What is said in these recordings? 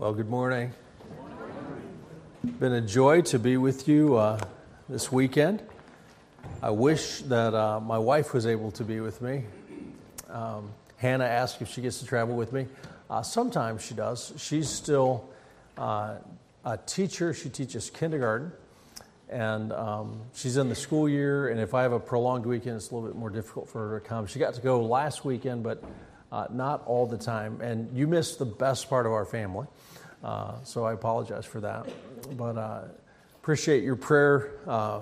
Well, good morning. Been a joy to be with you uh, this weekend. I wish that uh, my wife was able to be with me. Um, Hannah asked if she gets to travel with me. Uh, sometimes she does. She's still uh, a teacher. She teaches kindergarten, and um, she's in the school year. And if I have a prolonged weekend, it's a little bit more difficult for her to come. She got to go last weekend, but uh, not all the time. And you missed the best part of our family. Uh, so I apologize for that. But uh, appreciate your prayer uh,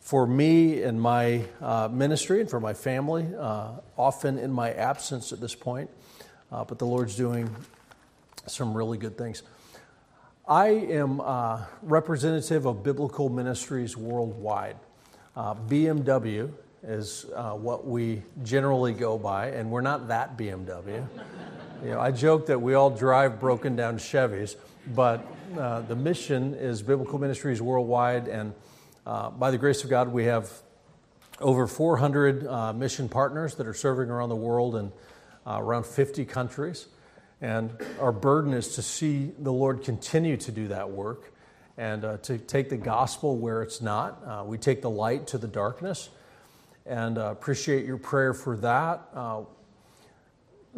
for me and my uh, ministry and for my family, uh, often in my absence at this point. but the Lord's doing some really good things. I am representative of biblical ministries worldwide. BMW is what we generally go by, and we're not that BMW. You know, I joke that we all drive broken down Chevys, but uh, the mission is Biblical Ministries Worldwide, and uh, by the grace of God, we have over 400 uh, mission partners that are serving around the world in uh, around 50 countries. And our burden is to see the Lord continue to do that work and uh, to take the gospel where it's not. Uh, we take the light to the darkness, and appreciate your prayer for that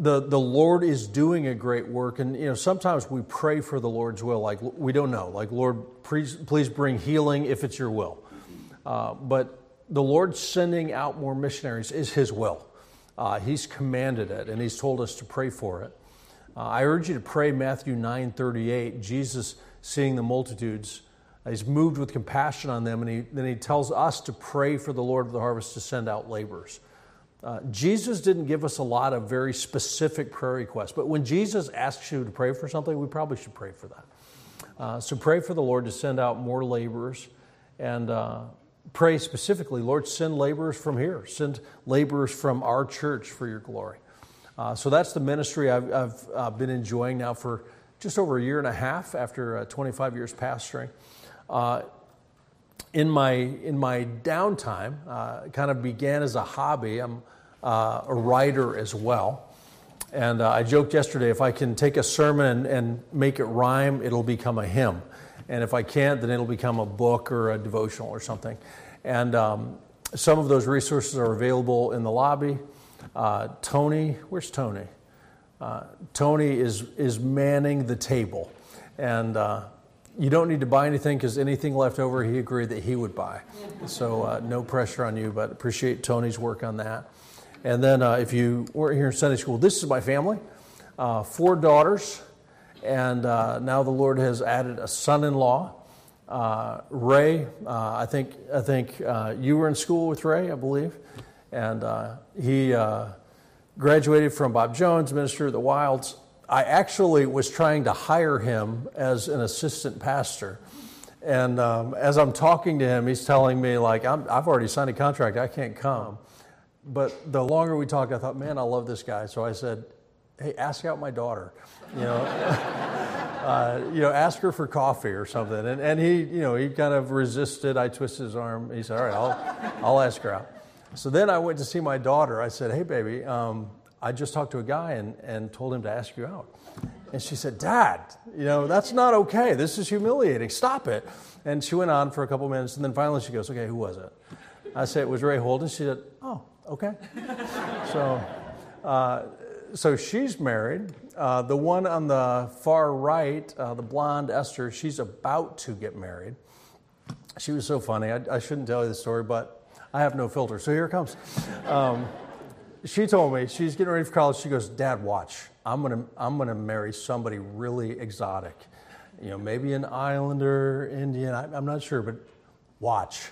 the, the Lord is doing a great work. And, you know, sometimes we pray for the Lord's will, like we don't know, like, Lord, please, please bring healing if it's your will. Uh, but the Lord sending out more missionaries is His will. Uh, he's commanded it, and He's told us to pray for it. Uh, I urge you to pray Matthew 9 38. Jesus, seeing the multitudes, He's moved with compassion on them, and he, then He tells us to pray for the Lord of the harvest to send out laborers. Uh, Jesus didn't give us a lot of very specific prayer requests, but when Jesus asks you to pray for something, we probably should pray for that. Uh, so pray for the Lord to send out more laborers and uh, pray specifically, Lord, send laborers from here, send laborers from our church for your glory. Uh, so that's the ministry I've, I've uh, been enjoying now for just over a year and a half after uh, 25 years pastoring in my in my downtime, uh, kind of began as a hobby. I'm uh, a writer as well, and uh, I joked yesterday if I can take a sermon and, and, make it rhyme, it'll become a hymn, and if I can't, then it'll become a book or a devotional or something. And um, some of those resources are available in the lobby. Uh, Tony, where's Tony? Uh, Tony is is manning the table, and uh, you don't need to buy anything because anything left over, he agreed that he would buy. So uh, no pressure on you, but appreciate Tony's work on that. And then uh, if you weren't here in Sunday school, this is my family, uh, four daughters, and uh, now the Lord has added a son-in-law. Uh, Ray, uh, I think I think you were in school with Ray, I believe, and he graduated from Bob Jones, minister of the Wilds, I actually was trying to hire him as an assistant pastor. And um, as I'm talking to him, he's telling me, like, i have already signed a contract, I can't come. But the longer we talked, I thought, man, I love this guy. So I said, hey, ask out my daughter. You know, uh, you know, ask her for coffee or something. And, and he, you know, he kind of resisted. I twisted his arm. He said, all right, I'll, I'll ask her out. So then I went to see my daughter. I said, hey, baby, um, I just talked to a guy and, and told him to ask you out. And she said, Dad, you know, that's not okay. This is humiliating. Stop it. And she went on for a couple minutes, and then finally she goes, Okay, who was it? I said, It was Ray Holden. She said, Oh, okay. so, uh, so she's married. Uh, the one on the far right, uh, the blonde Esther, she's about to get married. She was so funny. I, I, shouldn't tell you the story, but I have no filter. So here it comes. Um, she told me she's getting ready for college. She goes, Dad, watch. I'm gonna I'm gonna marry somebody really exotic. You know, maybe an islander, Indian. I, I'm not sure, but watch.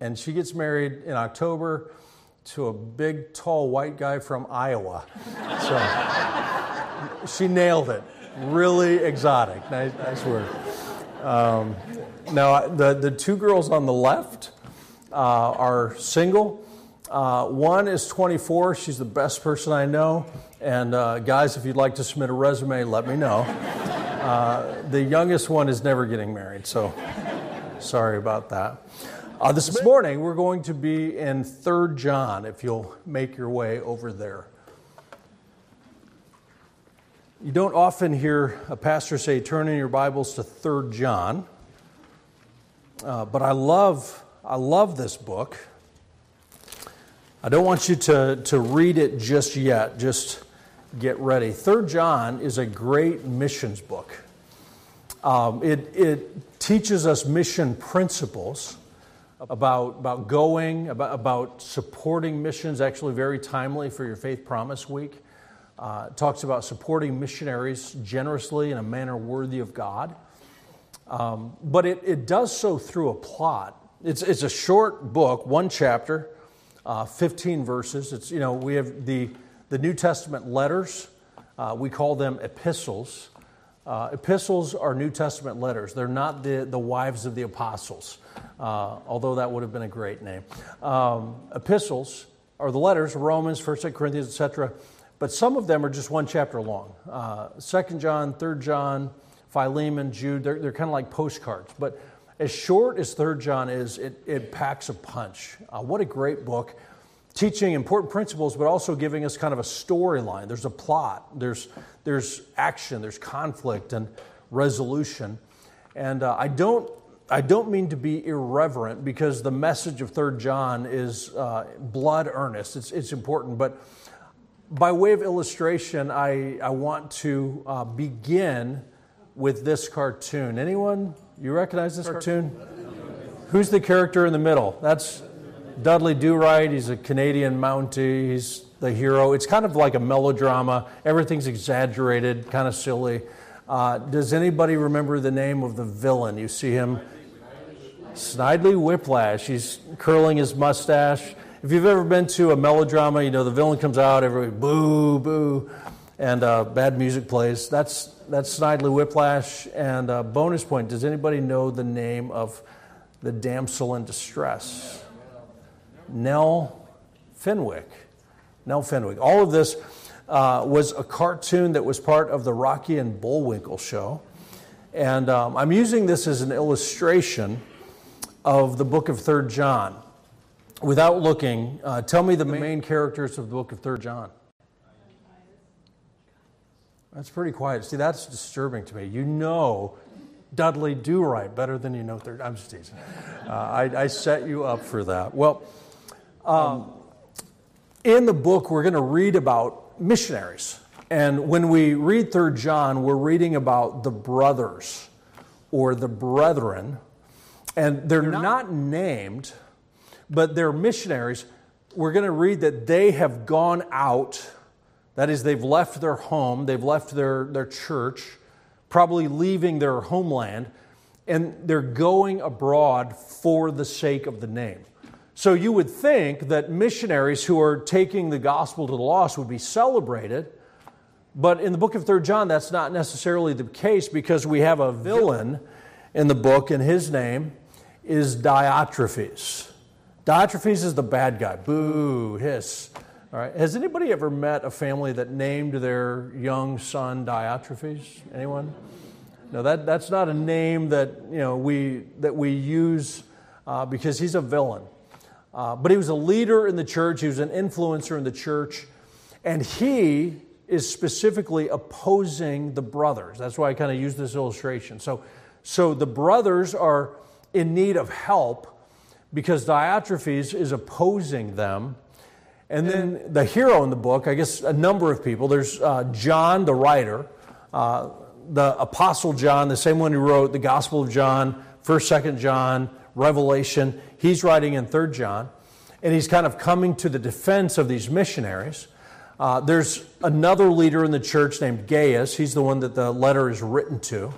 And she gets married in October to a big, tall white guy from Iowa. So she nailed it. Really exotic. Nice, nice word. Um, now, the, the two girls on the left uh, are single. Uh, one is 24. She's the best person I know. And uh, guys, if you'd like to submit a resume, let me know. Uh, the youngest one is never getting married, so sorry about that. Uh, this morning, we're going to be in 3 John, if you'll make your way over there. You don't often hear a pastor say, turn in your Bibles to 3 John. Uh, but I love, I love this book. I don't want you to, to read it just yet. Just get ready. Third John is a great missions book. Um, it, it teaches us mission principles about, about going, about, about supporting missions, actually, very timely for your Faith Promise Week. Uh, talks about supporting missionaries generously in a manner worthy of God. Um, but it, it does so through a plot. It's, it's a short book, one chapter, uh, 15 verses. It's, you know, we have the, the New Testament letters, uh, we call them epistles. Uh, epistles are New Testament letters. They're not the, the wives of the apostles, uh, although that would have been a great name. Um, epistles are the letters, Romans, 1st Corinthians, etc. But some of them are just one chapter long. Uh, 2nd John, 3rd John, Philemon, Jude, they're, they're kind of like postcards. But as short as 3rd John is, it, it packs a punch. Uh, what a great book. Teaching important principles, but also giving us kind of a storyline. There's a plot, there's, there's action, there's conflict and resolution. And uh, I, don't, I don't mean to be irreverent because the message of 3rd John is uh, blood earnest. It's, it's important. But by way of illustration, I, I want to uh, begin with this cartoon. Anyone? You recognize this cartoon? Who's the character in the middle? That's Dudley Do Right. He's a Canadian Mountie. He's the hero. It's kind of like a melodrama. Everything's exaggerated, kind of silly. Uh, does anybody remember the name of the villain? You see him? Snidely Whiplash. He's curling his mustache. If you've ever been to a melodrama, you know the villain comes out, everybody boo, boo, and uh, bad music plays. That's that's Snidely Whiplash. And uh, bonus point: Does anybody know the name of the damsel in distress? Nell Fenwick. Nell Fenwick. All of this uh, was a cartoon that was part of the Rocky and Bullwinkle show, and um, I'm using this as an illustration of the book of Third John without looking, uh, tell me the main characters of the book of Third John. That's pretty quiet. See, that's disturbing to me. You know Dudley Do Right better than you know Third. I'm just teasing. Uh, I, I, set you up for that. Well, um, in the book, we're going to read about missionaries. And when we read Third John, we're reading about the brothers or the brethren. And they're not named but they're missionaries. We're going to read that they have gone out, that is, they've left their home, they've left their, their church, probably leaving their homeland, and they're going abroad for the sake of the name. So you would think that missionaries who are taking the gospel to the lost would be celebrated. But in the book of 3 John, that's not necessarily the case because we have a villain in the book, and his name is Diotrephes. Diotrephes is the bad guy. Boo, hiss. All right. Has anybody ever met a family that named their young son Diotrephes? Anyone? No, that, that's not a name that, you know, we, that we use uh, because he's a villain. Uh, but he was a leader in the church, he was an influencer in the church, and he is specifically opposing the brothers. That's why I kind of use this illustration. So, so the brothers are in need of help because Diotrephes is opposing them. And then the hero in the book, I guess a number of people. There's uh, John, the writer, uh, the Apostle John, the same one who wrote the Gospel of John, 1st, 2nd John, Revelation. He's writing in 3rd John. And he's kind of coming to the defense of these missionaries. Uh, there's another leader in the church named Gaius. He's the one that the letter is written to.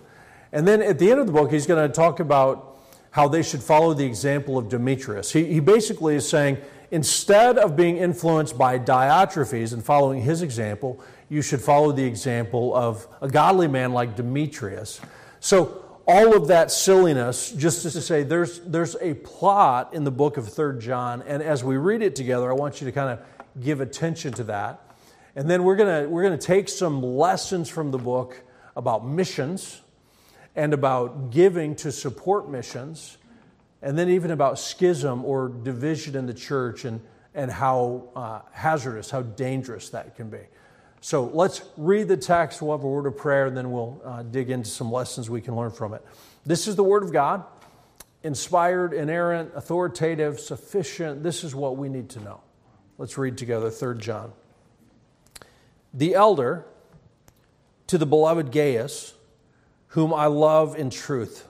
And then at the end of the book, he's going to talk about how they should follow the example of Demetrius. He, he basically is saying, instead of being influenced by Diotrephes and following his example, you should follow the example of a godly man like Demetrius. So, all of that silliness, just to say, there's, there's a plot in the book of Third John, and as we read it together, I want you to kind of give attention to that. And then we're going we're going to take some lessons from the book about missions and about giving to support missions, and then even about schism or division in the church and, and how uh, hazardous, how dangerous that can be. So let's read the text. We'll have a word of prayer, and then we'll uh, dig into some lessons we can learn from it. This is the Word of God, inspired, inerrant, authoritative, sufficient. This is what we need to know. Let's read together 3 John. The elder to the beloved Gaius, whom I love in truth.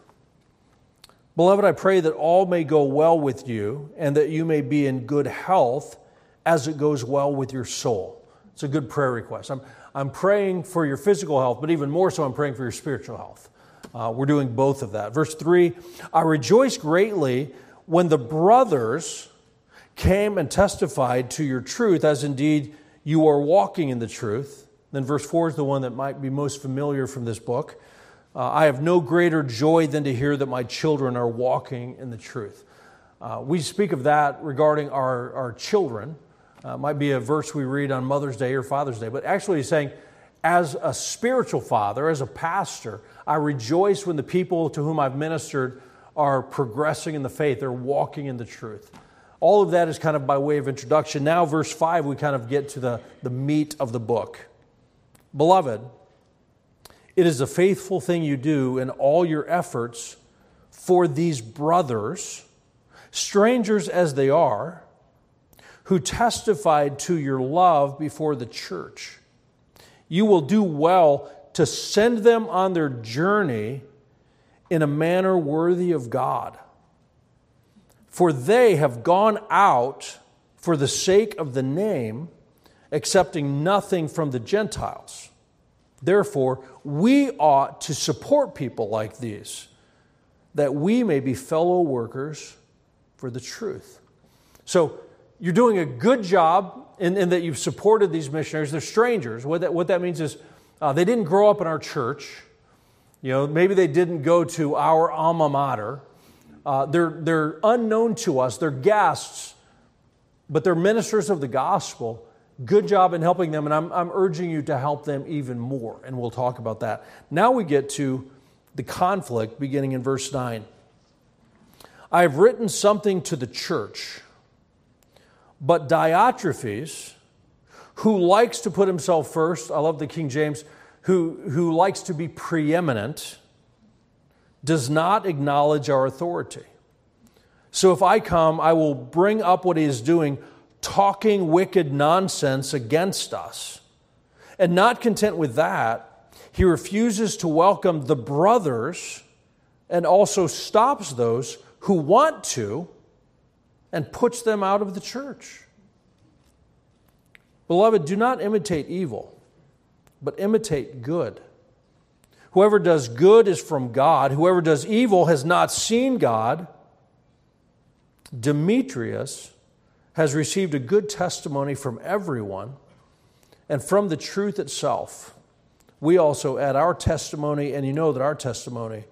Beloved, I pray that all may go well with you and that you may be in good health as it goes well with your soul. It's a good prayer request. I'm, I'm praying for your physical health, but even more so, I'm praying for your spiritual health. Uh, we're doing both of that. Verse 3 I rejoice greatly when the brothers came and testified to your truth, as indeed you are walking in the truth. Then verse 4 is the one that might be most familiar from this book. Uh, I have no greater joy than to hear that my children are walking in the truth. Uh, we speak of that regarding our, our children. Uh, might be a verse we read on Mother's Day or Father's Day, but actually he's saying, as a spiritual father, as a pastor, I rejoice when the people to whom I've ministered are progressing in the faith, they're walking in the truth. All of that is kind of by way of introduction. Now, verse 5, we kind of get to the, the meat of the book. Beloved, it is a faithful thing you do in all your efforts for these brothers, strangers as they are, who testified to your love before the church. You will do well to send them on their journey in a manner worthy of God for they have gone out for the sake of the name, accepting nothing from the Gentiles. Therefore, we ought to support people like these, that we may be fellow workers for the truth. So, you're doing a good job in, in that you've supported these missionaries. They're strangers. What that, what that means is uh, they didn't grow up in our church. You know, maybe they didn't go to our alma mater. Uh, they're, they're unknown to us, they're guests, but they're ministers of the gospel. Good job in helping them, and I'm, I'm urging you to help them even more, and we'll talk about that. Now we get to the conflict beginning in verse 9. I have written something to the church, but Diotrephes, who likes to put himself first, I love the King James, who, who likes to be preeminent, does not acknowledge our authority. So if I come, I will bring up what he is doing, talking wicked nonsense against us. And not content with that, he refuses to welcome the brothers and also stops those who want to and puts them out of the church. Beloved, do not imitate evil, but imitate good. Whoever does good is from God. Whoever does evil has not seen God. Demetrius has received a good testimony from everyone and from the truth itself. We also add our testimony, and you know that our testimony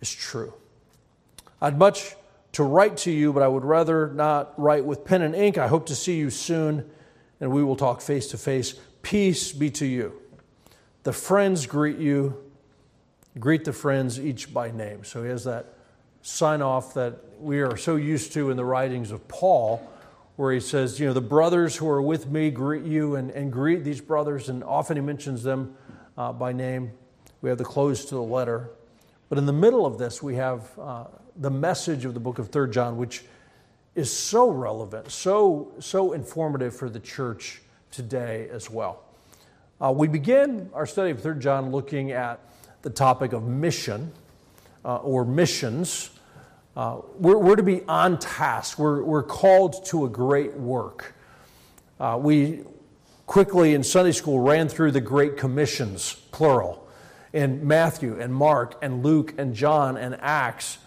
is true. I'd much to write to you, but I would rather not write with pen and ink. I hope to see you soon, and we will talk face to face. Peace be to you. The friends greet you. Greet the friends each by name. So he has that sign off that we are so used to in the writings of Paul, where he says, You know, the brothers who are with me greet you and, and greet these brothers. And often he mentions them uh, by name. We have the close to the letter. But in the middle of this, we have uh, the message of the book of Third John, which is so relevant, so, so informative for the church today as well. Uh, we begin our study of Third John looking at the topic of mission uh, or missions. Uh, we're, we're, to be on task. We're, we're called to a great work. Uh, we quickly in Sunday school ran through the Great Commissions, plural, in Matthew and Mark and Luke and John and Acts.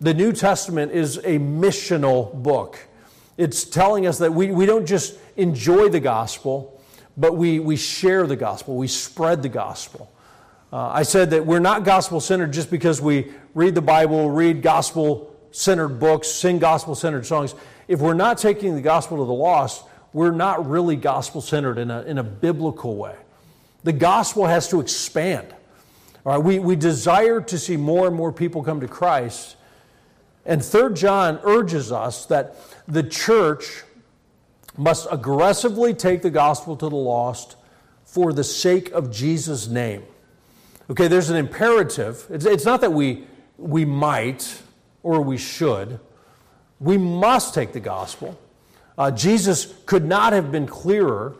The New Testament is a missional book. It's telling us that we, we don't just enjoy the gospel, but we, we share the gospel, we spread the gospel. Uh, I said that we're not gospel centered just because we read the Bible, read gospel centered books, sing gospel centered songs. If we're not taking the gospel to the lost, we're not really gospel centered in a, in a biblical way. The gospel has to expand. All right, we, we desire to see more and more people come to Christ. And Third John urges us that the church must aggressively take the gospel to the lost for the sake of Jesus' name. Okay, there's an imperative. It's, it's not that we, we might or we should. We must take the gospel. Uh, Jesus could not have been clearer.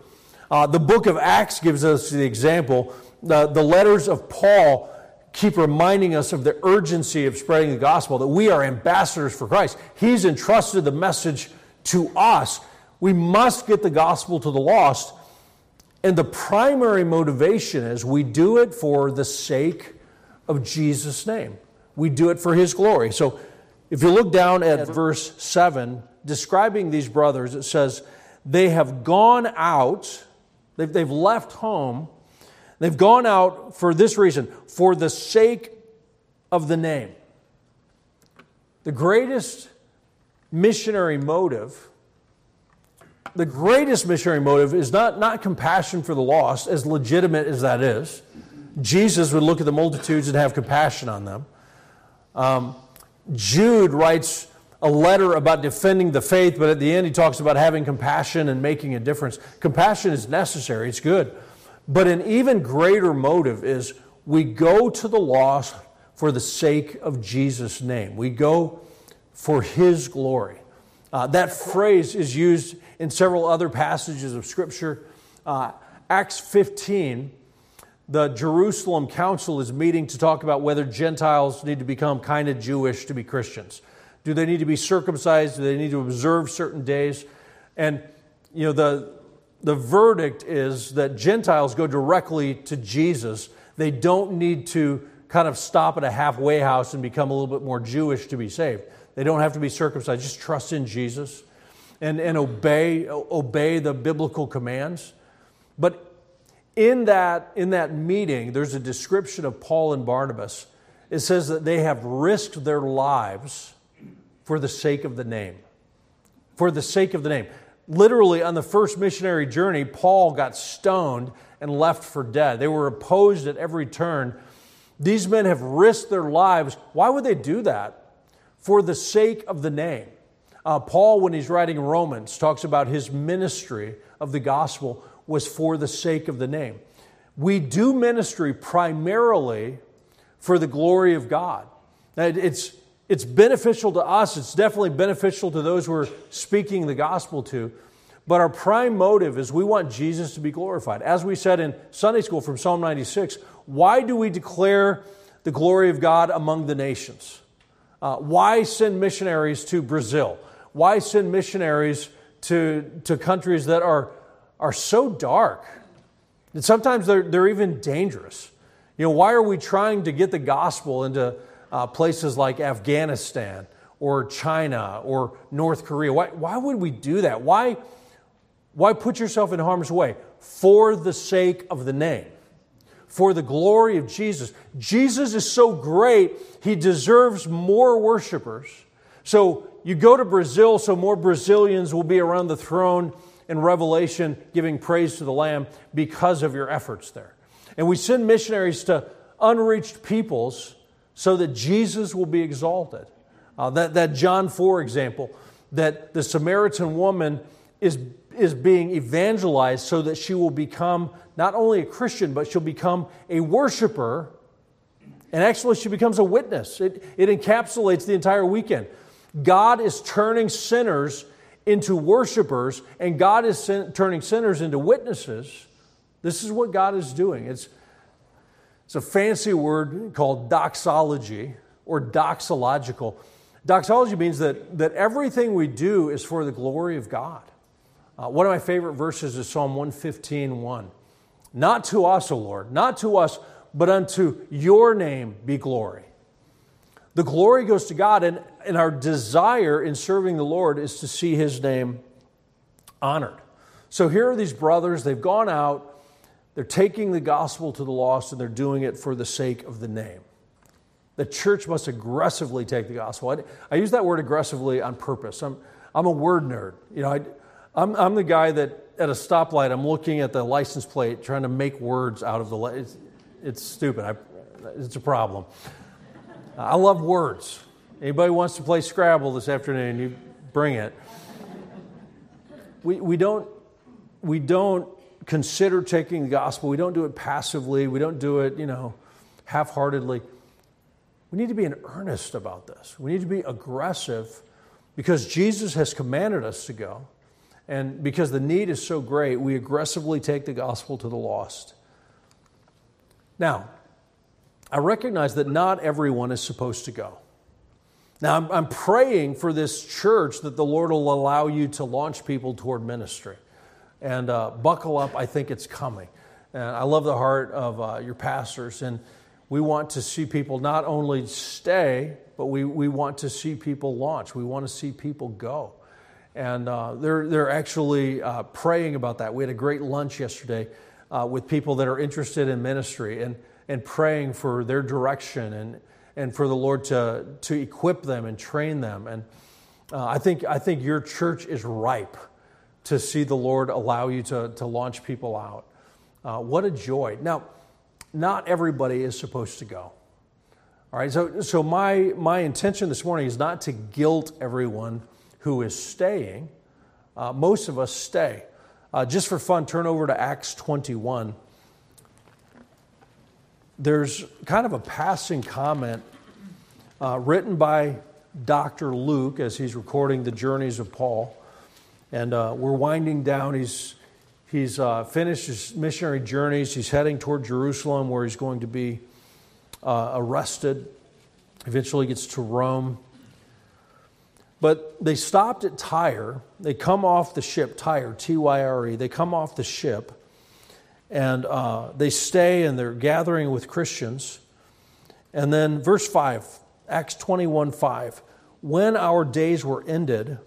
Uh, the book of Acts gives us the example. The, the letters of Paul keep reminding us of the urgency of spreading the gospel, that we are ambassadors for Christ. He's entrusted the message to us. We must get the gospel to the lost. And the primary motivation is we do it for the sake of Jesus' name. We do it for his glory. So if you look down at verse 7, describing these brothers, it says, They have gone out, they've, they've left home, they've gone out for this reason, for the sake of the name. The greatest missionary motive the greatest missionary motive is not, not compassion for the lost, as legitimate as that is. Jesus would look at the multitudes and have compassion on them. Um, Jude writes a letter about defending the faith, but at the end he talks about having compassion and making a difference. Compassion is necessary, it's good. But an even greater motive is we go to the lost for the sake of Jesus' name. We go for his glory. Uh, that phrase is used in several other passages of Scripture. Uh, Acts 15, the Jerusalem Council is meeting to talk about whether Gentiles need to become kind of Jewish to be Christians. Do they need to be circumcised? Do they need to observe certain days? And, you know, the, the verdict is that Gentiles go directly to Jesus. They don't need to kind of stop at a halfway house and become a little bit more Jewish to be saved. They don't have to be circumcised. Just trust in Jesus and, and obey, obey the biblical commands. But in that, in that meeting, there's a description of Paul and Barnabas. It says that they have risked their lives for the sake of the name. For the sake of the name. Literally, on the first missionary journey, Paul got stoned and left for dead. They were opposed at every turn. These men have risked their lives. Why would they do that? For the sake of the name. Uh, Paul, when he's writing Romans, talks about his ministry of the gospel was for the sake of the name. We do ministry primarily for the glory of God. It's, it's beneficial to us, it's definitely beneficial to those we're speaking the gospel to. But our prime motive is we want Jesus to be glorified. As we said in Sunday school from Psalm 96, why do we declare the glory of God among the nations? Uh, why send missionaries to Brazil? Why send missionaries to, to countries that are, are so dark? And sometimes they're, they're even dangerous. You know, why are we trying to get the gospel into uh, places like Afghanistan or China or North Korea? Why, why would we do that? Why, why put yourself in harm's way? For the sake of the name for the glory of Jesus. Jesus is so great, he deserves more worshipers. So you go to Brazil, so more Brazilians will be around the throne in Revelation giving praise to the Lamb because of your efforts there. And we send missionaries to unreached peoples so that Jesus will be exalted. Uh, that, that John 4 example, that the Samaritan woman is, is being evangelized so that she will become not only a Christian, but she'll become a worshiper. And actually, she becomes a witness. It, it encapsulates the entire weekend. God is turning sinners into worshipers, and God is sin- turning sinners into witnesses. This is what God is doing. It's, it's a fancy word called doxology or doxological. Doxology means that, that everything we do is for the glory of God. Uh, one of my favorite verses is Psalm 115 1. Not to us, O Lord, not to us, but unto your name be glory. The glory goes to God, and, and our desire in serving the Lord is to see his name honored. So here are these brothers, they've gone out, they're taking the gospel to the lost, and they're doing it for the sake of the name. The church must aggressively take the gospel. I, I use that word aggressively on purpose. I'm, I'm a word nerd. You know, I, I'm, I'm the guy that at a stoplight, I'm looking at the license plate, trying to make words out of the. It's, it's stupid. I, it's a problem. I love words. Anybody wants to play Scrabble this afternoon? You bring it. We, we don't we don't consider taking the gospel. We don't do it passively. We don't do it, you know, half heartedly. We need to be in earnest about this. We need to be aggressive because Jesus has commanded us to go. And because the need is so great, we aggressively take the gospel to the lost. Now, I recognize that not everyone is supposed to go. Now, I'm, I'm, praying for this church that the Lord will allow you to launch people toward ministry. And uh, buckle up, I think it's coming. And I love the heart of uh, your pastors. And we want to see people not only stay, but we, we want to see people launch. We want to see people go. And uh, they're, they're actually uh, praying about that. We had a great lunch yesterday uh, with people that are interested in ministry and, and praying for their direction and, and for the Lord to, to equip them and train them. And uh, I, think, I think your church is ripe to see the Lord allow you to, to launch people out. Uh, what a joy. Now, not everybody is supposed to go. All right, so, so my, my intention this morning is not to guilt everyone who is staying. Uh, most of us stay. Uh, just for fun, turn over to Acts 21 there's kind of a passing comment uh, written by Dr. Luke as he's recording the journeys of Paul. And uh, we're winding down. He's, he's uh, finished his missionary journeys. He's heading toward Jerusalem where he's going to be uh, arrested. Eventually gets to Rome. But they stopped at Tyre. They come off the ship, Tyre, T Y R E. They come off the ship and uh, they stay and they're gathering with Christians. And then, verse 5, Acts 21 5. When our days were ended,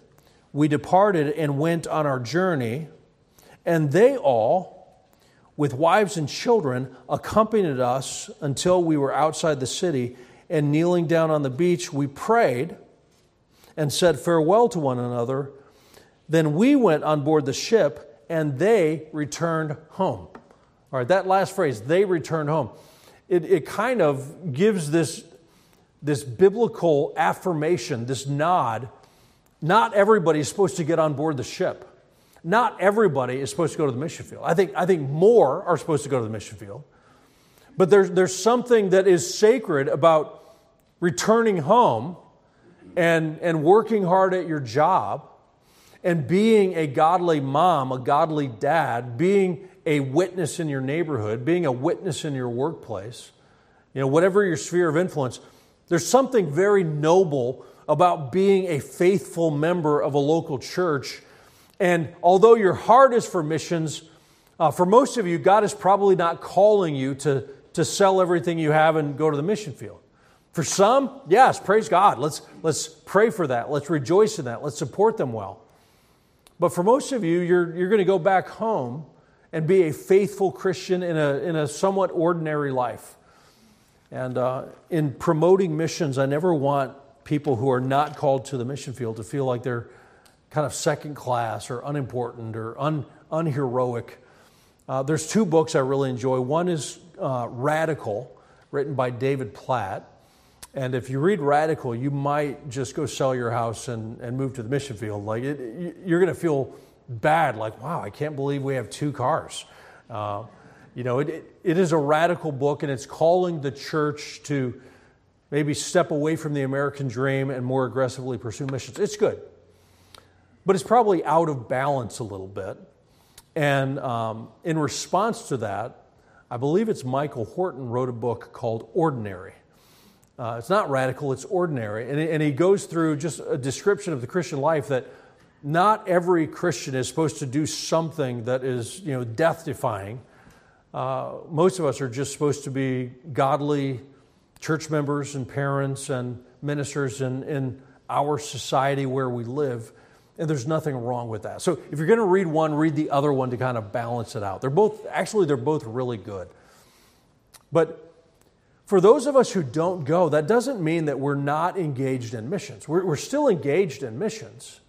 we departed and went on our journey, and they all, with wives and children, accompanied us until we were outside the city. And kneeling down on the beach, we prayed and said farewell to one another. Then we went on board the ship, and they returned home. All right, that last phrase, they returned home, it, it kind of gives this, this biblical affirmation, this nod. Not everybody is supposed to get on board the ship. Not everybody is supposed to go to the mission field. I think, I think more are supposed to go to the mission field. But there's, there's something that is sacred about returning home and, and working hard at your job and being a godly mom, a godly dad, being a witness in your neighborhood, being a witness in your workplace, you know, whatever your sphere of influence, there's something very noble about being a faithful member of a local church. And although your heart is for missions, uh, for most of you, God is probably not calling you to, to sell everything you have and go to the mission field. For some, yes, praise God. Let's, let's pray for that. Let's rejoice in that. Let's support them well. But for most of you, you're, you're going to go back home and be a faithful Christian in a, in a somewhat ordinary life. And uh, in promoting missions, I never want people who are not called to the mission field to feel like they're kind of second class or unimportant or un, unheroic. Uh, there's two books I really enjoy. One is uh, Radical, written by David Platt. And if you read Radical, you might just go sell your house and, and move to the mission field. Like it, you're going to feel bad, like, wow, I can't believe we have two cars. Uh, you know, it, it is a radical book, and it's calling the church to maybe step away from the American dream and more aggressively pursue missions. It's good. But it's probably out of balance a little bit. And um, in response to that, I believe it's Michael Horton wrote a book called Ordinary. Uh, it's not radical, it's ordinary. And, and he goes through just a description of the Christian life that not every Christian is supposed to do something that is, you know, death defying. Uh, most of us are just supposed to be godly church members and parents and ministers in, in our society where we live. And there's nothing wrong with that. So if you're going to read one, read the other one to kind of balance it out. They're both, actually, they're both really good. But for those of us who don't go, that doesn't mean that we're not engaged in missions. We're, we're still engaged in missions.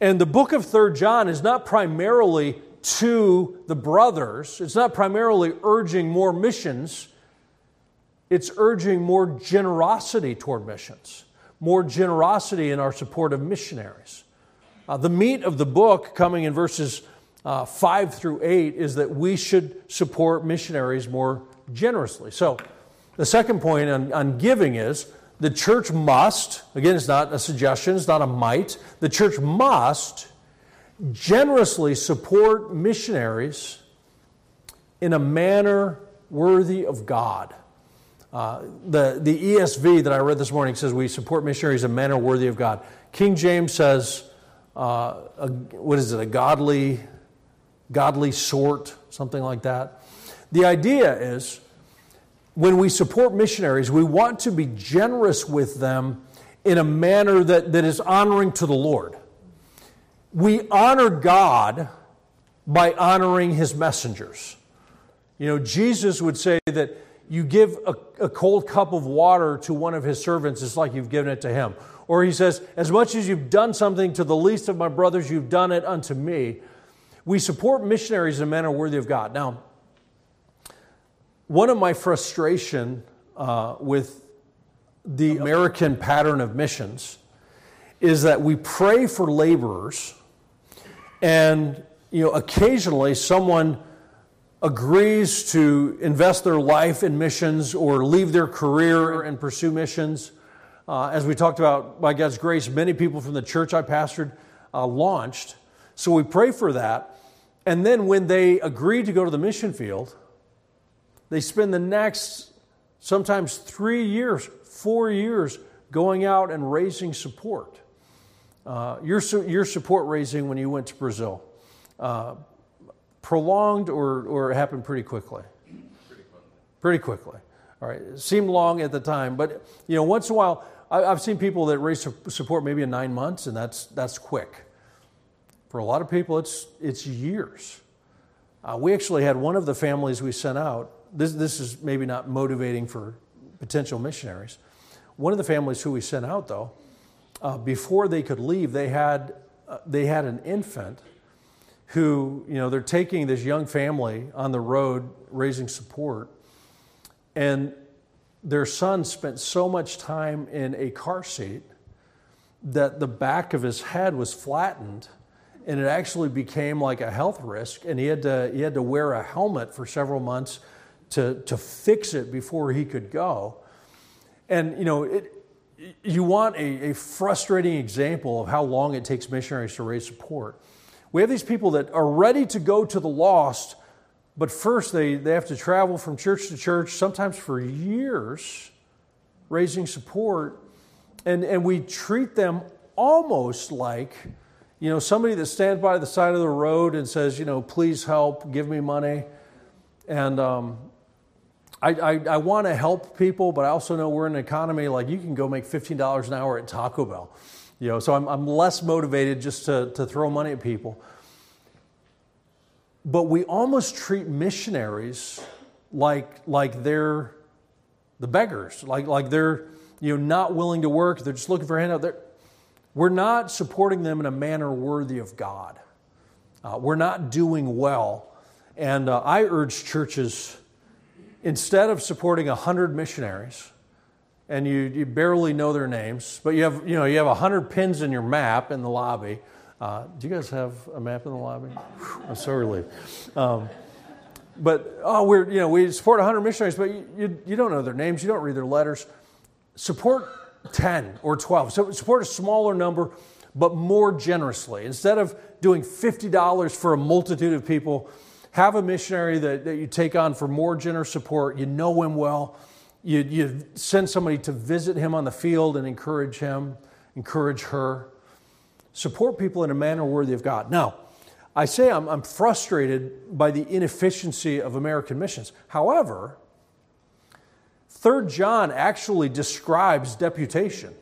And the book of Third John is not primarily to the brothers, it's not primarily urging more missions, it's urging more generosity toward missions, more generosity in our support of missionaries. Uh, the meat of the book, coming in verses uh, 5 through 8 is that we should support missionaries more generously. So, the second point on, on giving is the church must, again, it's not a suggestion, it's not a might, the church must generously support missionaries in a manner worthy of God. Uh, the, the ESV that I read this morning says we support missionaries in a manner worthy of God. King James says, uh, a, what is it, a godly, godly sort, something like that. The idea is when we support missionaries, we want to be generous with them in a manner that, that is honoring to the Lord. We honor God by honoring his messengers. You know, Jesus would say that you give a, a, cold cup of water to one of his servants, it's like you've given it to him. Or he says, As much as you've done something to the least of my brothers, you've done it unto me. We support missionaries in a manner worthy of God. Now, one of my frustration uh, with the American pattern of missions is that we pray for laborers, and you know, occasionally someone agrees to invest their life in missions or leave their career and pursue missions. Uh, as we talked about, by God's grace, many people from the church I pastored uh, launched. So we pray for that. And then when they agree to go to the mission field, they spend the next sometimes three years, four years going out and raising support. Uh, your, your support raising when you went to Brazil. Uh, prolonged or, or happened pretty quickly? Pretty quickly. All right. It seemed long at the time, but you know, once in a while, I, have seen people that raise support maybe in nine months, and that's that's quick. For a lot of people, it's it's years. Uh, we actually had one of the families we sent out. This this is maybe not motivating for potential missionaries. One of the families who we sent out, though, uh, before they could leave, they had uh, they had an infant who, you know, they're taking this young family on the road raising support. And their son spent so much time in a car seat that the back of his head was flattened and it actually became like a health risk and he had to, he had to wear a helmet for several months to, to fix it before he could go and you know it, you want a, a frustrating example of how long it takes missionaries to raise support we have these people that are ready to go to the lost, but first they, they have to travel from church to church, sometimes for years, raising support. And, and we treat them almost like, you know, somebody that stands by the side of the road and says, you know, please help, give me money. And um, I, I, I want to help people, but I also know we're in an economy like you can go make $15 an hour at Taco Bell. You know, so I'm, I'm less motivated just to, to throw money at people. But we almost treat missionaries like, like they're the beggars, like, like they're you know, not willing to work, they're just looking for a handout. They're, we're not supporting them in a manner worthy of God. Uh, we're not doing well. And uh, I urge churches, instead of supporting 100 missionaries, and you, you barely know their names, but you have, you know, you have 100 pins in your map in the lobby. Uh, do you guys have a map in the lobby? I'm so relieved. Um, but, oh, we're, you know, we support 100 missionaries, but you, you, you, don't know their names, you don't read their letters. Support 10 or 12. So support a smaller number, but more generously. Instead of doing $50 for a multitude of people, have a missionary that, that you take on for more generous support. You know him well you, you send somebody to visit him on the field and encourage him, encourage her. Support people in a manner worthy of God. Now, I say I'm, I'm frustrated by the inefficiency of American missions. However, Third John actually describes deputation.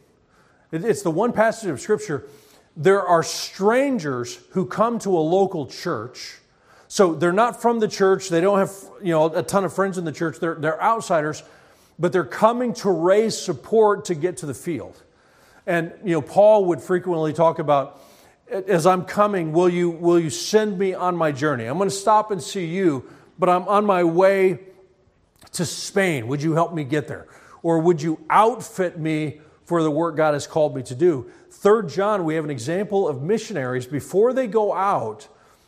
It's the one passage of Scripture. There are strangers who come to a local church. So they're not from the church. They don't have you know, a ton of friends in the church. They're, they're outsiders but they're coming to raise support to get to the field. And you know, Paul would frequently talk about, as I'm coming, will you, will you send me on my journey? I'm going to stop and see you, but I'm on my way to Spain. Would you help me get there? Or would you outfit me for the work God has called me to do? Third John, we have an example of missionaries before they go out,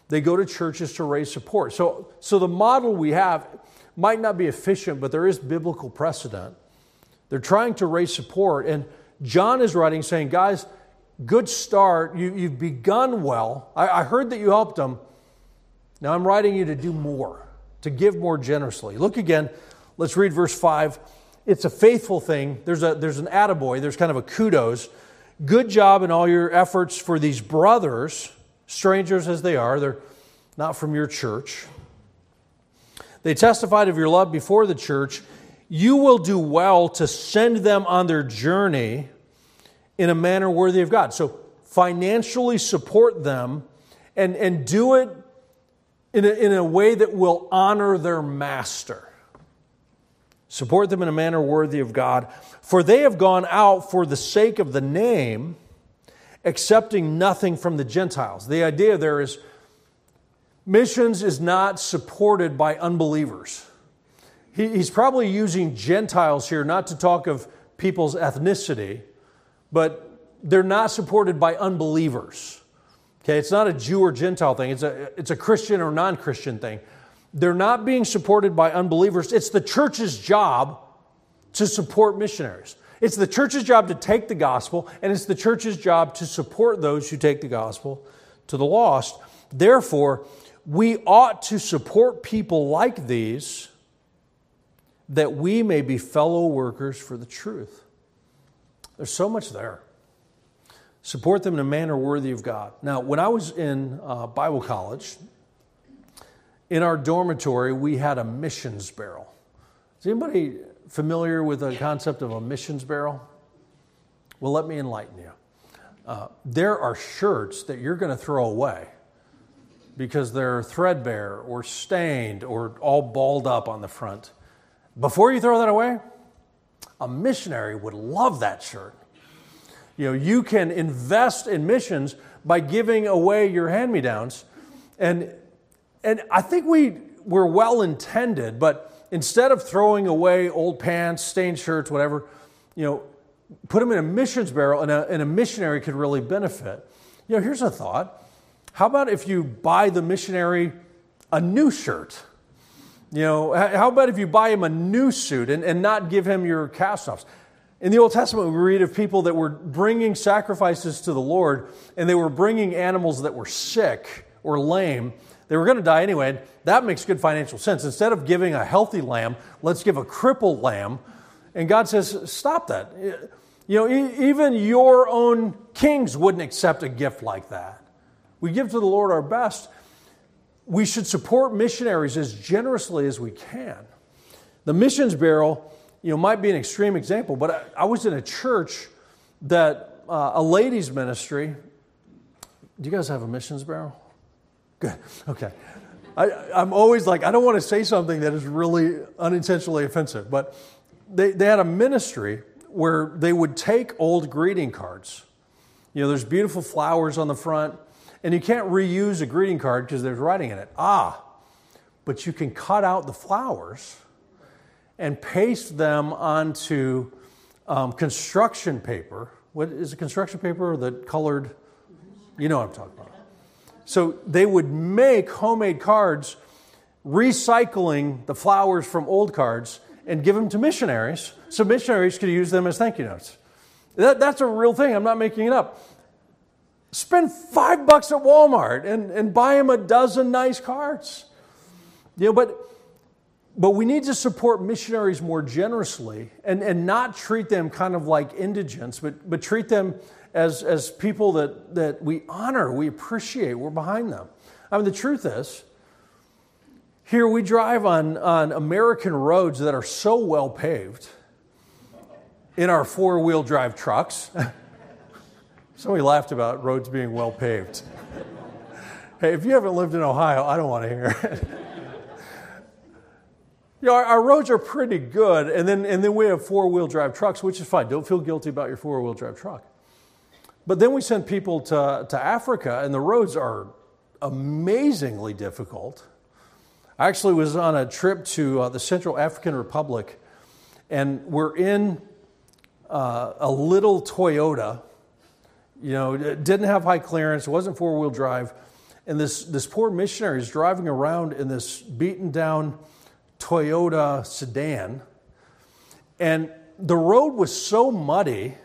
they go to churches to raise support. So, so the model we have might not be efficient, but there is biblical precedent. They're trying to raise support. And John is writing saying, guys, good start. You, you've begun well. I, I heard that you helped them. Now I'm writing you to do more, to give more generously. Look again. Let's read verse 5. It's a faithful thing. There's, a, there's an attaboy, there's kind of a kudos. Good job in all your efforts for these brothers, strangers as they are. They're not from your church. They testified of your love before the church. You will do well to send them on their journey in a manner worthy of God. So, financially support them and, and do it in a, in a way that will honor their master. Support them in a manner worthy of God. For they have gone out for the sake of the name, accepting nothing from the Gentiles. The idea there is missions is not supported by unbelievers. He, he's probably using Gentiles here not to talk of people's ethnicity, but they're not supported by unbelievers. Okay, it's not a Jew or Gentile thing, it's a, it's a Christian or non Christian thing. They're not being supported by unbelievers. It's the church's job to support missionaries. It's the church's job to take the gospel, and it's the church's job to support those who take the gospel to the lost. Therefore, we ought to support people like these that we may be fellow workers for the truth. There's so much there. Support them in a manner worthy of God. Now, when I was in uh, Bible college, in our dormitory, we had a missions barrel. Is anybody familiar with the concept of a missions barrel? Well, let me enlighten you. Uh, there are shirts that you're going to throw away because they're threadbare or stained or all balled up on the front. Before you throw that away, a missionary would love that shirt. You know, you can invest in missions by giving away your hand-me-downs. And, and I think we were well intended, but instead of throwing away old pants, stained shirts, whatever, you know, put them in a missions barrel and a, and a missionary could really benefit. You know, here's a thought. How about if you buy the missionary a new shirt? You know, how about if you buy him a new suit and, and not give him your cast offs? In the Old Testament, we read of people that were bringing sacrifices to the Lord, and they were bringing animals that were sick or lame. They were going to die anyway. That makes good financial sense. Instead of giving a healthy lamb, let's give a crippled lamb. And God says, stop that. You know, even your own kings wouldn't accept a gift like that. We give to the Lord our best. We should support missionaries as generously as we can. The missions barrel you know, might be an extreme example, but I, I was in a church that uh, a ladies' ministry. Do you guys have a missions barrel? Good. Okay. I, I'm always like, I don't want to say something that is really unintentionally offensive, but they, they had a ministry where they would take old greeting cards. You know, there's beautiful flowers on the front, and you can't reuse a greeting card because there's writing in it. Ah, but you can cut out the flowers and paste them onto um, construction paper. What is a construction paper? The colored, you know what I'm talking. So they would make homemade cards, recycling the flowers from old cards and give them to missionaries so missionaries could use them as thank you notes. That, that's a real thing. I'm not making it up. Spend five bucks at Walmart and, and buy them a dozen nice cards. You know, but but we need to support missionaries more generously and, and not treat them kind of like indigents, but, but treat them as, as people that, that we honor, we appreciate, we're behind them. I mean, the truth is, here we drive on, on American roads that are so well paved in our four wheel drive trucks. Somebody laughed about roads being well paved. hey, if you haven't lived in Ohio, I don't want to hear it. You know, our, our, roads are pretty good, and then, and then we have four wheel drive trucks, which is fine. Don't feel guilty about your four wheel drive truck. But then we send people to, to Africa, and the roads are amazingly difficult. I actually was on a trip to uh, the Central African Republic, and we're in uh, a little Toyota. You know, it didn't have high clearance, it wasn't four wheel drive, and this, this poor missionary is driving around in this beaten down Toyota sedan. And the road was so muddy,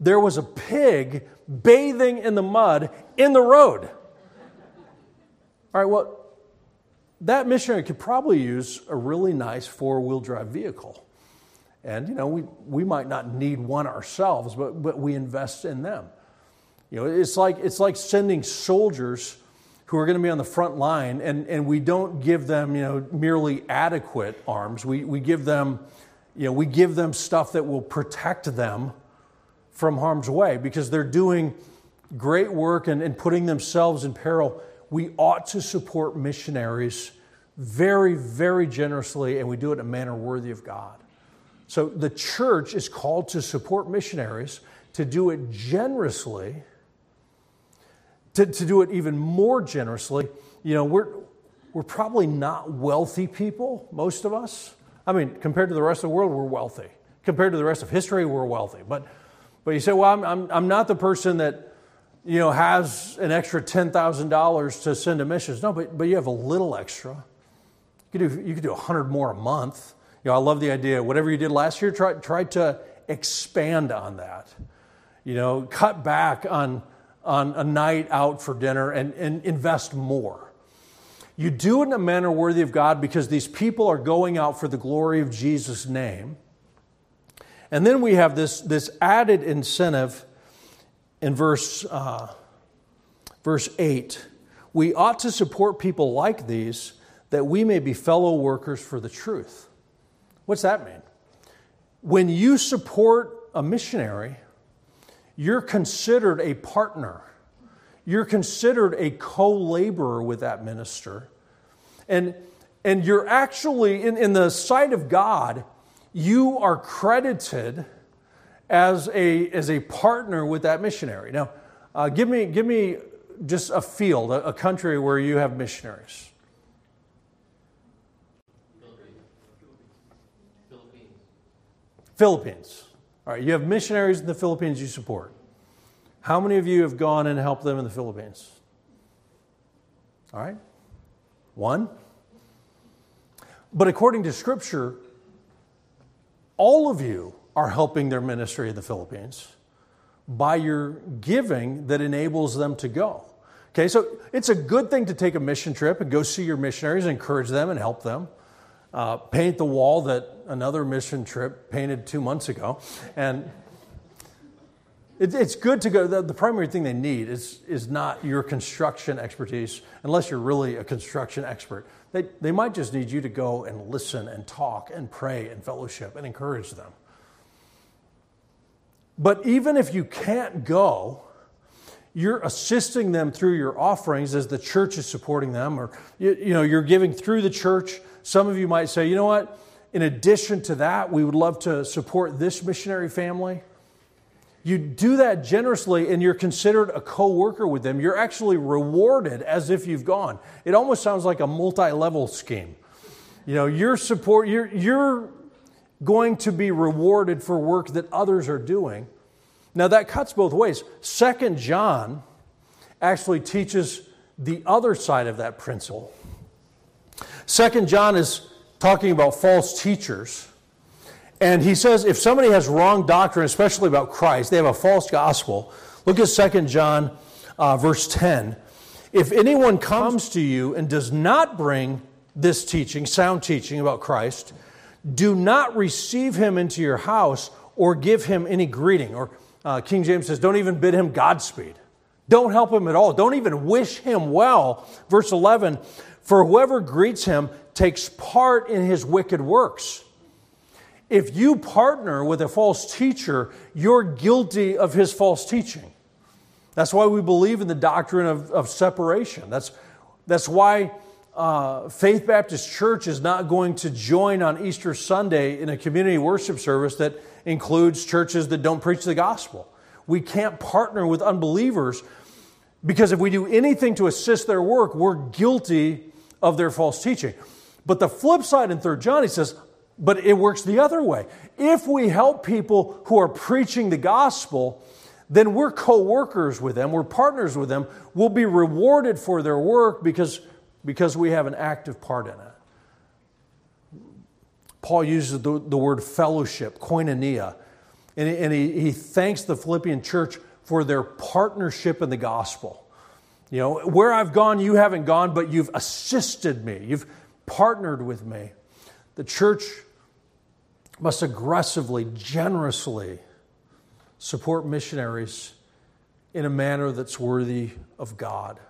there was a pig bathing in the mud in the road. All right, well, that missionary could probably use a really nice four wheel drive vehicle. And, you know, we, we might not need one ourselves, but, but we invest in them. You know, it's like, it's like sending soldiers who are going to be on the front line, and, and we don't give them, you know, merely adequate arms. We, we give them, you know, we give them stuff that will protect them from harm's way because they're doing great work and, and putting themselves in peril. We ought to support missionaries very, very generously, and we do it in a manner worthy of God. So the church is called to support missionaries, to do it generously to, to do it even more generously, you know, we're, we're probably not wealthy people, most of us. I mean, compared to the rest of the world, we're wealthy. Compared to the rest of history, we're wealthy. But, but you say, well, I'm, I'm, I'm not the person that, you know, has an extra $10,000 to send to missions. No, but, but you have a little extra. You could do, you could do 100 more a month. You know, I love the idea. Whatever you did last year, try, try to expand on that. You know, cut back on on a night out for dinner and, and invest more. You do it in a manner worthy of God because these people are going out for the glory of Jesus' name. And then we have this, this added incentive in verse, uh, verse 8. We ought to support people like these that we may be fellow workers for the truth. What's that mean? When you support a missionary, you're considered a partner. You're considered a co laborer with that minister. And, and you're actually, in, in the sight of God, you are credited as a, as a partner with that missionary. Now, uh, give, me, give me just a field, a, a country where you have missionaries. Philippines. Philippines. All right, you have missionaries in the Philippines you support. How many of you have gone and helped them in the Philippines? All right, one. But according to Scripture, all of you are helping their ministry in the Philippines by your giving that enables them to go. Okay, so it's a good thing to take a mission trip and go see your missionaries, encourage them, and help them uh, paint the wall that another mission trip painted two months ago. And it, it's good to go. The, the, primary thing they need is, is not your construction expertise, unless you're really a construction expert. They, they might just need you to go and listen and talk and pray and fellowship and encourage them. But even if you can't go, you're assisting them through your offerings as the church is supporting them, or you, you know, you're giving through the church some of you might say, you know what? In addition to that, we would love to support this missionary family. You do that generously and you're considered a co worker with them. You're actually rewarded as if you've gone. It almost sounds like a multi level scheme. You know, your support, you're, you're going to be rewarded for work that others are doing. Now, that cuts both ways. Second John actually teaches the other side of that principle. Second John is talking about false teachers. And he says if somebody has wrong doctrine, especially about Christ, they have a false gospel. Look at Second John uh, verse 10. If anyone comes to you and does not bring this teaching, sound teaching about Christ, do not receive him into your house or give him any greeting. Or uh, King James says, don't even bid him Godspeed. Don't help him at all. Don't even wish him well. Verse 11, for whoever greets him takes part in his wicked works. If you partner with a false teacher, you're guilty of his false teaching. That's why we believe in the doctrine of, of separation. That's, that's why uh, Faith Baptist Church is not going to join on Easter Sunday in a community worship service that includes churches that don't preach the gospel. We can't partner with unbelievers because if we do anything to assist their work, we're guilty of their false teaching. But the flip side in 3 John, he says, but it works the other way. If we help people who are preaching the gospel, then we're co workers with them, we're partners with them. We'll be rewarded for their work because, because we have an active part in it. Paul uses the, the word fellowship, koinonia, and, and he, he thanks the Philippian church for their partnership in the gospel. You know, where I've gone, you haven't gone, but you've assisted me. You've partnered with me. The church must aggressively, generously support missionaries in a manner that's worthy of God.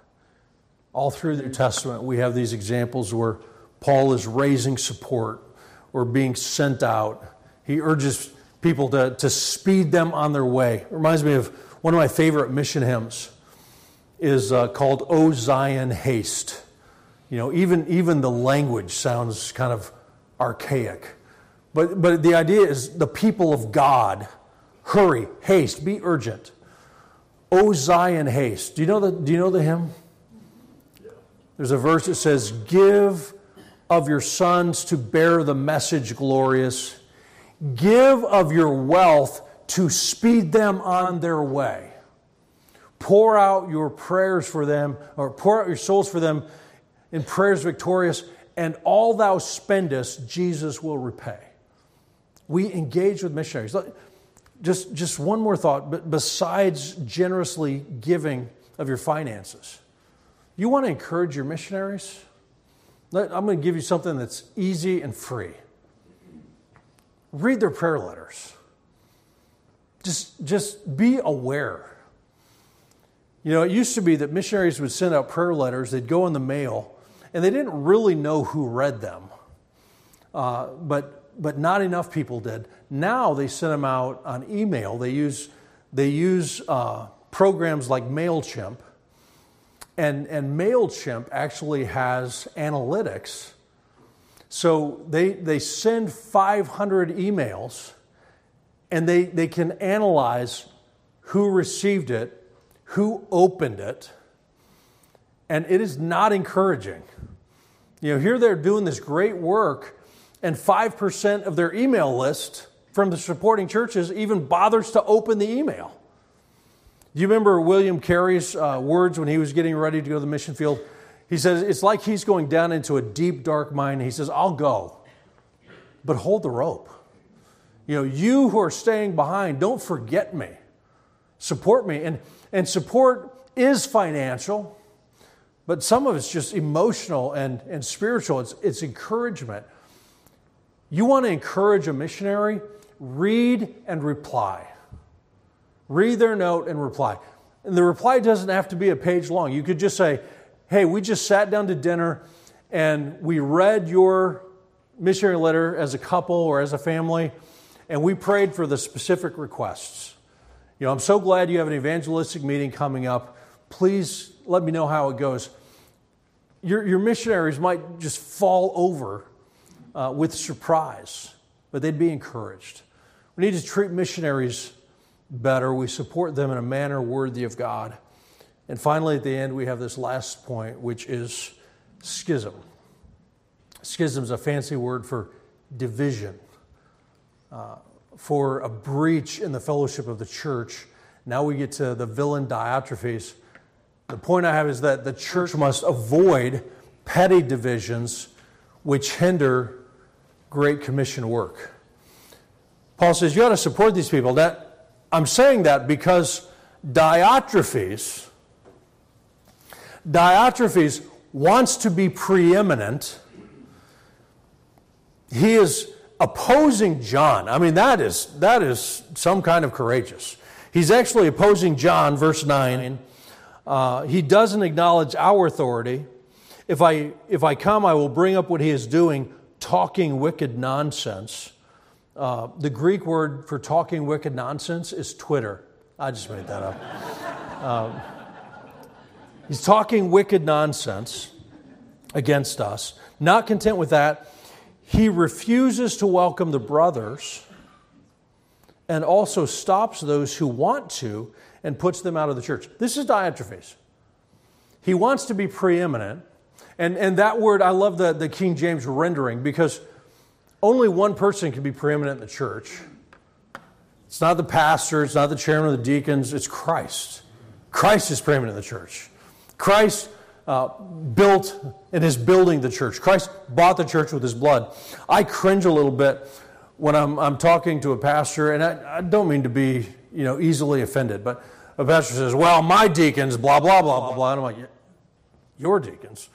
All through the New Testament, we have these examples where Paul is raising support or being sent out. He urges people to, to speed them on their way. It reminds me of one of my favorite mission hymns is uh, called O Zion Haste. You know, even, even the language sounds kind of archaic. But, but the idea is the people of God, hurry, haste, be urgent. O Zion, haste. Do you know the, do you know the hymn? There's a verse that says, Give of your sons to bear the message glorious, give of your wealth to speed them on their way. Pour out your prayers for them, or pour out your souls for them in prayers victorious, and all thou spendest, Jesus will repay. We engage with missionaries. Just, just one more thought, but besides generously giving of your finances, you want to encourage your missionaries? I'm going to give you something that's easy and free. Read their prayer letters. Just, just be aware. You know, it used to be that missionaries would send out prayer letters, they'd go in the mail, and they didn't really know who read them. Uh, but, but not enough people did. Now they send them out on email. They use, they use uh, programs like MailChimp. And, and MailChimp actually has analytics. So they, they send 500 emails and they, they can analyze who received it, who opened it, and it is not encouraging. You know, here they're doing this great work, and 5% of their email list from the supporting churches even bothers to open the email. Do you remember William Carey's uh, words when he was getting ready to go to the mission field? He says, It's like he's going down into a deep, dark mine. He says, I'll go, but hold the rope. You know, you who are staying behind, don't forget me. Support me. And, and support is financial, but some of it's just emotional and, and spiritual. It's, it's encouragement. You want to encourage a missionary? Read and reply. Read their note and reply. And the reply doesn't have to be a page long. You could just say, Hey, we just sat down to dinner and we read your missionary letter as a couple or as a family, and we prayed for the specific requests. You know, I'm so glad you have an evangelistic meeting coming up. Please let me know how it goes your, your missionaries might just fall over uh, with surprise, but they'd be encouraged. We need to treat missionaries better. We support them in a manner worthy of God. And finally, at the end, we have this last point, which is schism. Schism is a fancy word for division, uh, for a breach in the fellowship of the church. Now we get to the villain Diotrephes the point I have is that the church must avoid petty divisions which hinder Great Commission work. Paul says you ought to support these people. That I'm saying that because Diotrephes, Diotrephes wants to be preeminent. He is opposing John. I mean, that is, that is some kind of courageous. He's actually opposing John, verse 9 uh, he doesn't acknowledge our authority. If I, if I come, I will bring up what he is doing, talking wicked nonsense. Uh, the Greek word for talking wicked nonsense is Twitter. I just made that up. um, he's talking wicked nonsense against us. Not content with that, he refuses to welcome the brothers and also stops those who want to and puts them out of the church. This is Diotrephes. He wants to be preeminent. And, and that word, I love the, the King James rendering because only one person can be preeminent in the church. It's not the pastor, it's not the chairman of the deacons, it's Christ. Christ is preeminent in the church. Christ uh, built and is building the church. Christ bought the church with his blood. I cringe a little bit when I'm, I'm talking to a pastor, and I, I don't mean to be you know, easily offended, but a pastor says, Well, my deacons, blah, blah, blah, blah, blah. And I'm like, Your deacons.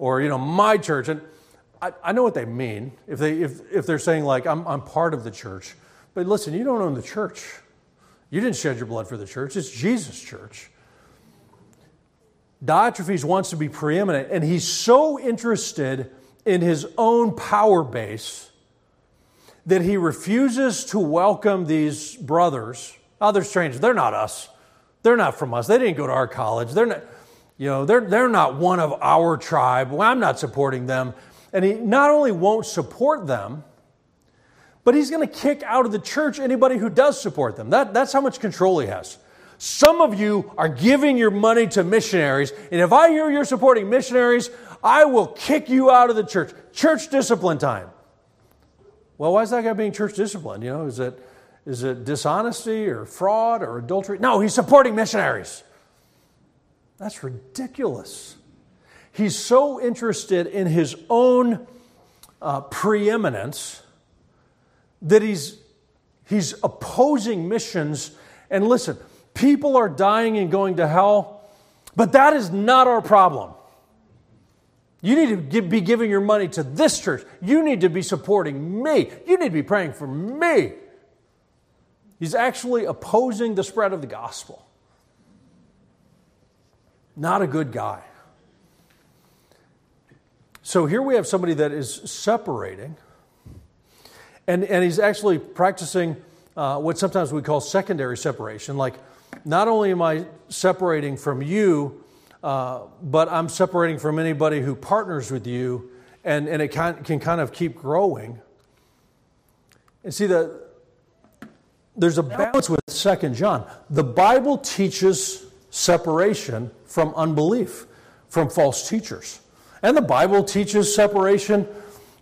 Or, you know, my church. And I, I know what they mean if, they, if, if they're saying, like, I'm, I'm part of the church. But listen, you don't own the church. You didn't shed your blood for the church, it's Jesus' church. Diotrephes wants to be preeminent, and he's so interested in his own power base that he refuses to welcome these brothers. Oh, they're strangers. They're not us. They're not from us. They didn't go to our college. They're not, you know, they're, they're not one of our tribe. Well, I'm not supporting them. And he not only won't support them, but he's going to kick out of the church anybody who does support them. That, that's how much control he has. Some of you are giving your money to missionaries, and if I hear you're supporting missionaries, I will kick you out of the church. Church discipline time. Well, why is that guy being church disciplined? You know, is it, is it dishonesty or fraud or adultery? No, he's supporting missionaries. That's ridiculous. He's so interested in his own uh, preeminence that he's, he's opposing missions. And listen, people are dying and going to hell, but that is not our problem. You need to give, be giving your money to this church. You need to be supporting me. You need to be praying for me. He's actually opposing the spread of the gospel. Not a good guy. So here we have somebody that is separating, and, and he's actually practicing uh, what sometimes we call secondary separation. Like, not only am I separating from you, uh, but I'm separating from anybody who partners with you, and, and it can, can kind of keep growing. And see, the, there's a balance with Second John. The Bible teaches separation from unbelief, from false teachers. And the Bible teaches separation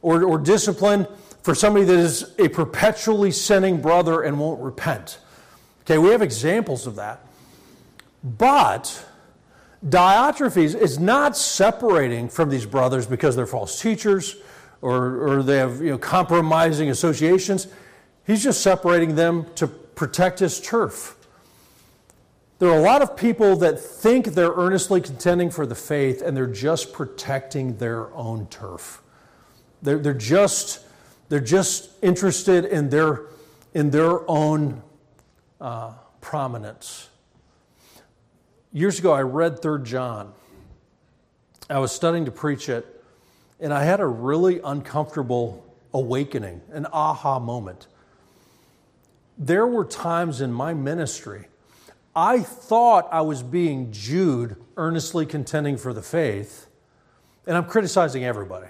or, or discipline for somebody that is a perpetually sinning brother and won't repent. Okay, we have examples of that. But Diotrephes is not separating from these brothers because they're false teachers or, or they have you know, compromising associations. He's just separating them to protect his turf. There are a lot of people that think they're earnestly contending for the faith and they're just protecting their own turf. They're, they're, just, they're just interested in their, in their own uh, prominence. Years ago, I read 3 John. I was studying to preach it, and I had a really uncomfortable awakening, an aha moment. There were times in my ministry, I thought I was being Jude, earnestly contending for the faith, and I'm criticizing everybody.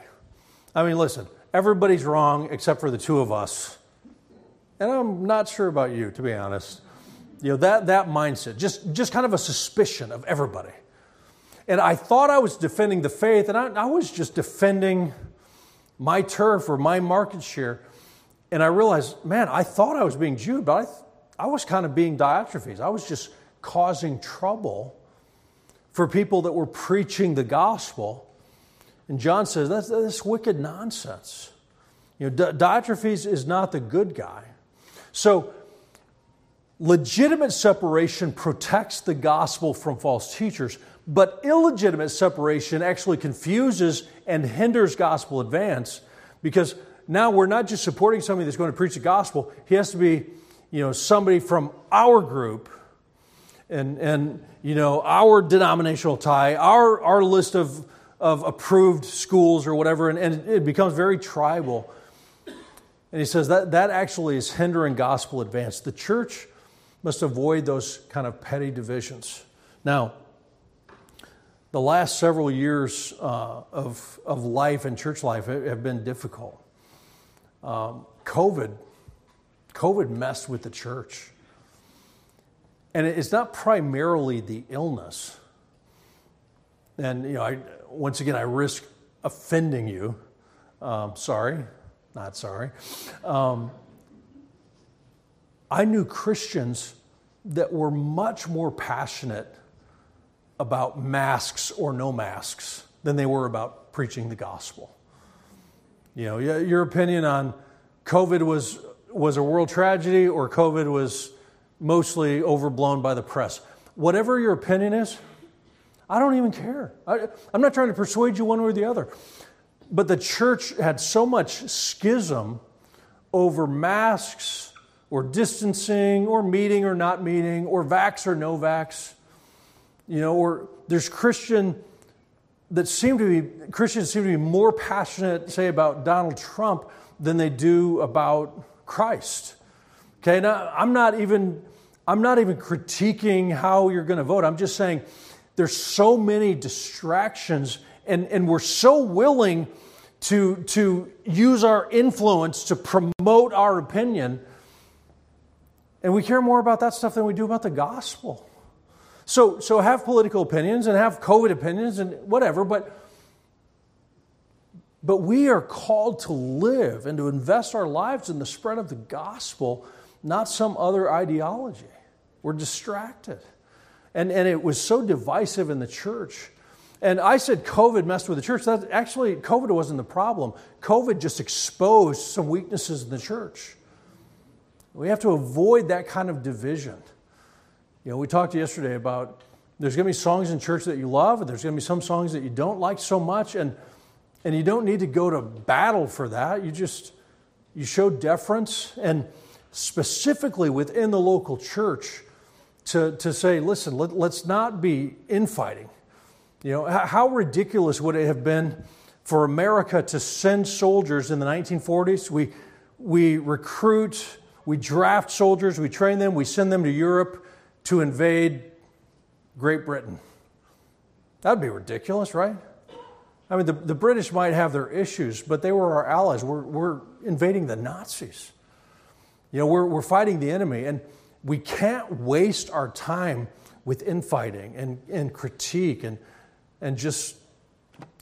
I mean, listen, everybody's wrong except for the two of us and I'm not sure about you, to be honest. You know, that, that mindset, just, just kind of a suspicion of everybody. And I thought I was defending the faith, and I, I was just defending my turf or my market share. And I realized, man, I thought I was being Jude, but I, I was kind of being Diotrephes. I was just causing trouble for people that were preaching the gospel. And John says, that's, that's wicked nonsense. You know, Diotrephes is not the good guy. So, legitimate separation protects the gospel from false teachers, but illegitimate separation actually confuses and hinders gospel advance because now we're not just supporting somebody that's going to preach the gospel, he has to be, you know, somebody from our group and, and you know, our denominational tie, our, our list of, of approved schools or whatever, and, and it becomes very tribal. And he says that that actually is hindering gospel advance. The church must avoid those kind of petty divisions. Now, the last several years uh, of, of life and church life have been difficult. Um, COVID, COVID messed with the church. And it's not primarily the illness. And, you know, I, once again, I risk offending you. Um, sorry, not sorry. Um, I knew Christians that were much more passionate about masks or no masks than they were about preaching the gospel. You know, your opinion on COVID was, was a world tragedy or COVID was mostly overblown by the press. Whatever your opinion is, I don't even care. I, I'm not trying to persuade you one way or the other. But the church had so much schism over masks or distancing or meeting or not meeting or vax or no vax. You know, or there's Christian that seem to be Christians seem to be more passionate, say, about Donald Trump than they do about Christ. Okay, now I'm not even I'm not even critiquing how you're going to vote. I'm just saying there's so many distractions, and, and we're so willing to, to use our influence to promote our opinion. And we care more about that stuff than we do about the gospel. So, so have political opinions and have COVID opinions and whatever, but, but we are called to live and to invest our lives in the spread of the gospel, not some other ideology. We're distracted. And, and it was so divisive in the church and I said COVID messed with the church. That actually, COVID wasn't the problem. COVID just exposed some weaknesses in the church. We have to avoid that kind of division. You know, we talked yesterday about there's going to be songs in church that you love, and there's going to be some songs that you don't like so much, and and you don't need to go to battle for that. You just you show deference, and specifically within the local church, to to say, listen, let, let's not be infighting. You know, how ridiculous would it have been for America to send soldiers in the 1940s? We, we recruit, we draft soldiers, we train them, we send them to Europe to invade Great Britain. That would be ridiculous, right? I mean, the, the British might have their issues, but they were our allies. We're, we're invading the Nazis. You know, we're, we're fighting the enemy, and we can't waste our time with infighting and, and critique and and just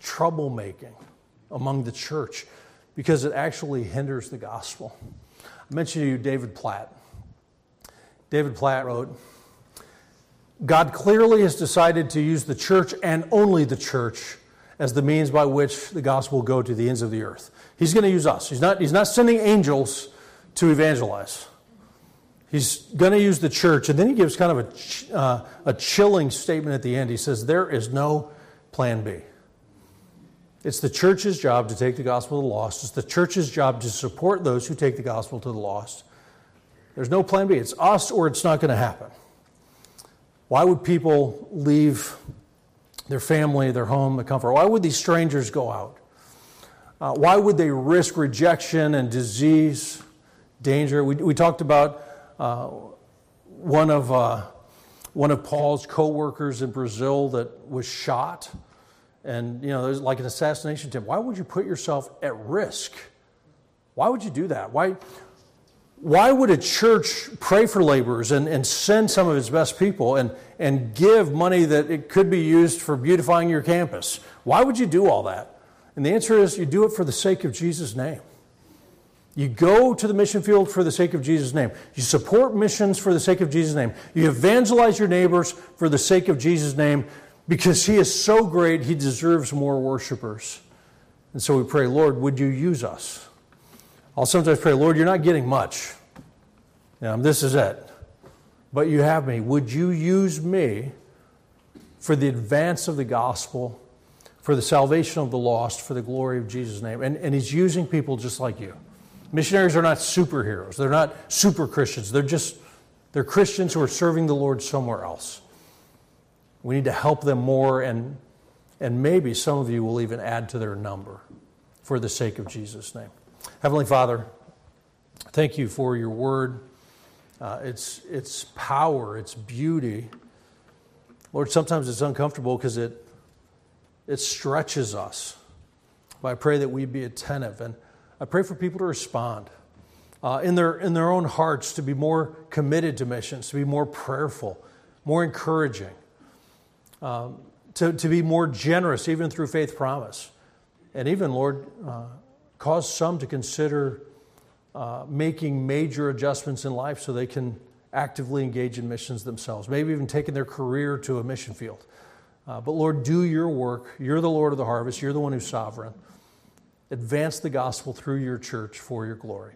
troublemaking among the church because it actually hinders the gospel. I mentioned to you David Platt. David Platt wrote, God clearly has decided to use the church and only the church as the means by which the gospel will go to the ends of the earth. He's going to use us. He's not, he's not sending angels to evangelize. He's going to use the church. And then he gives kind of a, uh, a chilling statement at the end. He says, There is no plan B. It's the church's job to take the gospel to the lost. It's the church's job to support those who take the gospel to the lost. There's no plan B. It's us or it's not going to happen. Why would people leave their family, their home, their comfort? Why would these strangers go out? Uh, why would they risk rejection and disease, danger? We, we talked about uh, one of uh, one of Paul's co-workers in Brazil that was shot and, you know, there's like an assassination attempt. Why would you put yourself at risk? Why would you do that? Why, why would a church pray for laborers and, and send some of its best people and, and give money that it could be used for beautifying your campus? Why would you do all that? And the answer is you do it for the sake of Jesus' name. You go to the mission field for the sake of Jesus' name. You support missions for the sake of Jesus' name. You evangelize your neighbors for the sake of Jesus' name because he is so great, he deserves more worshipers. And so we pray, Lord, would you use us? I'll sometimes pray, Lord, you're not getting much. Know, this is it. But you have me. Would you use me for the advance of the gospel, for the salvation of the lost, for the glory of Jesus' name? And, and he's using people just like you. Missionaries are not superheroes. They're not super Christians. They're just they're Christians who are serving the Lord somewhere else. We need to help them more, and, and maybe some of you will even add to their number for the sake of Jesus' name. Heavenly Father, thank you for your word, uh, its, its power, its beauty. Lord, sometimes it's uncomfortable because it, it stretches us. But I pray that we be attentive, and I pray for people to respond. Uh, in, their, in their own hearts, to be more committed to missions, to be more prayerful, more encouraging um, to, to be more generous, even through faith promise. And even, Lord, uh, cause some to consider uh, making major adjustments in life so they can actively engage in missions themselves, maybe even taking their career to a mission field. Uh, but Lord, do your work. You're the Lord of the harvest, you're the one who's sovereign. Advance the gospel through your church for your glory.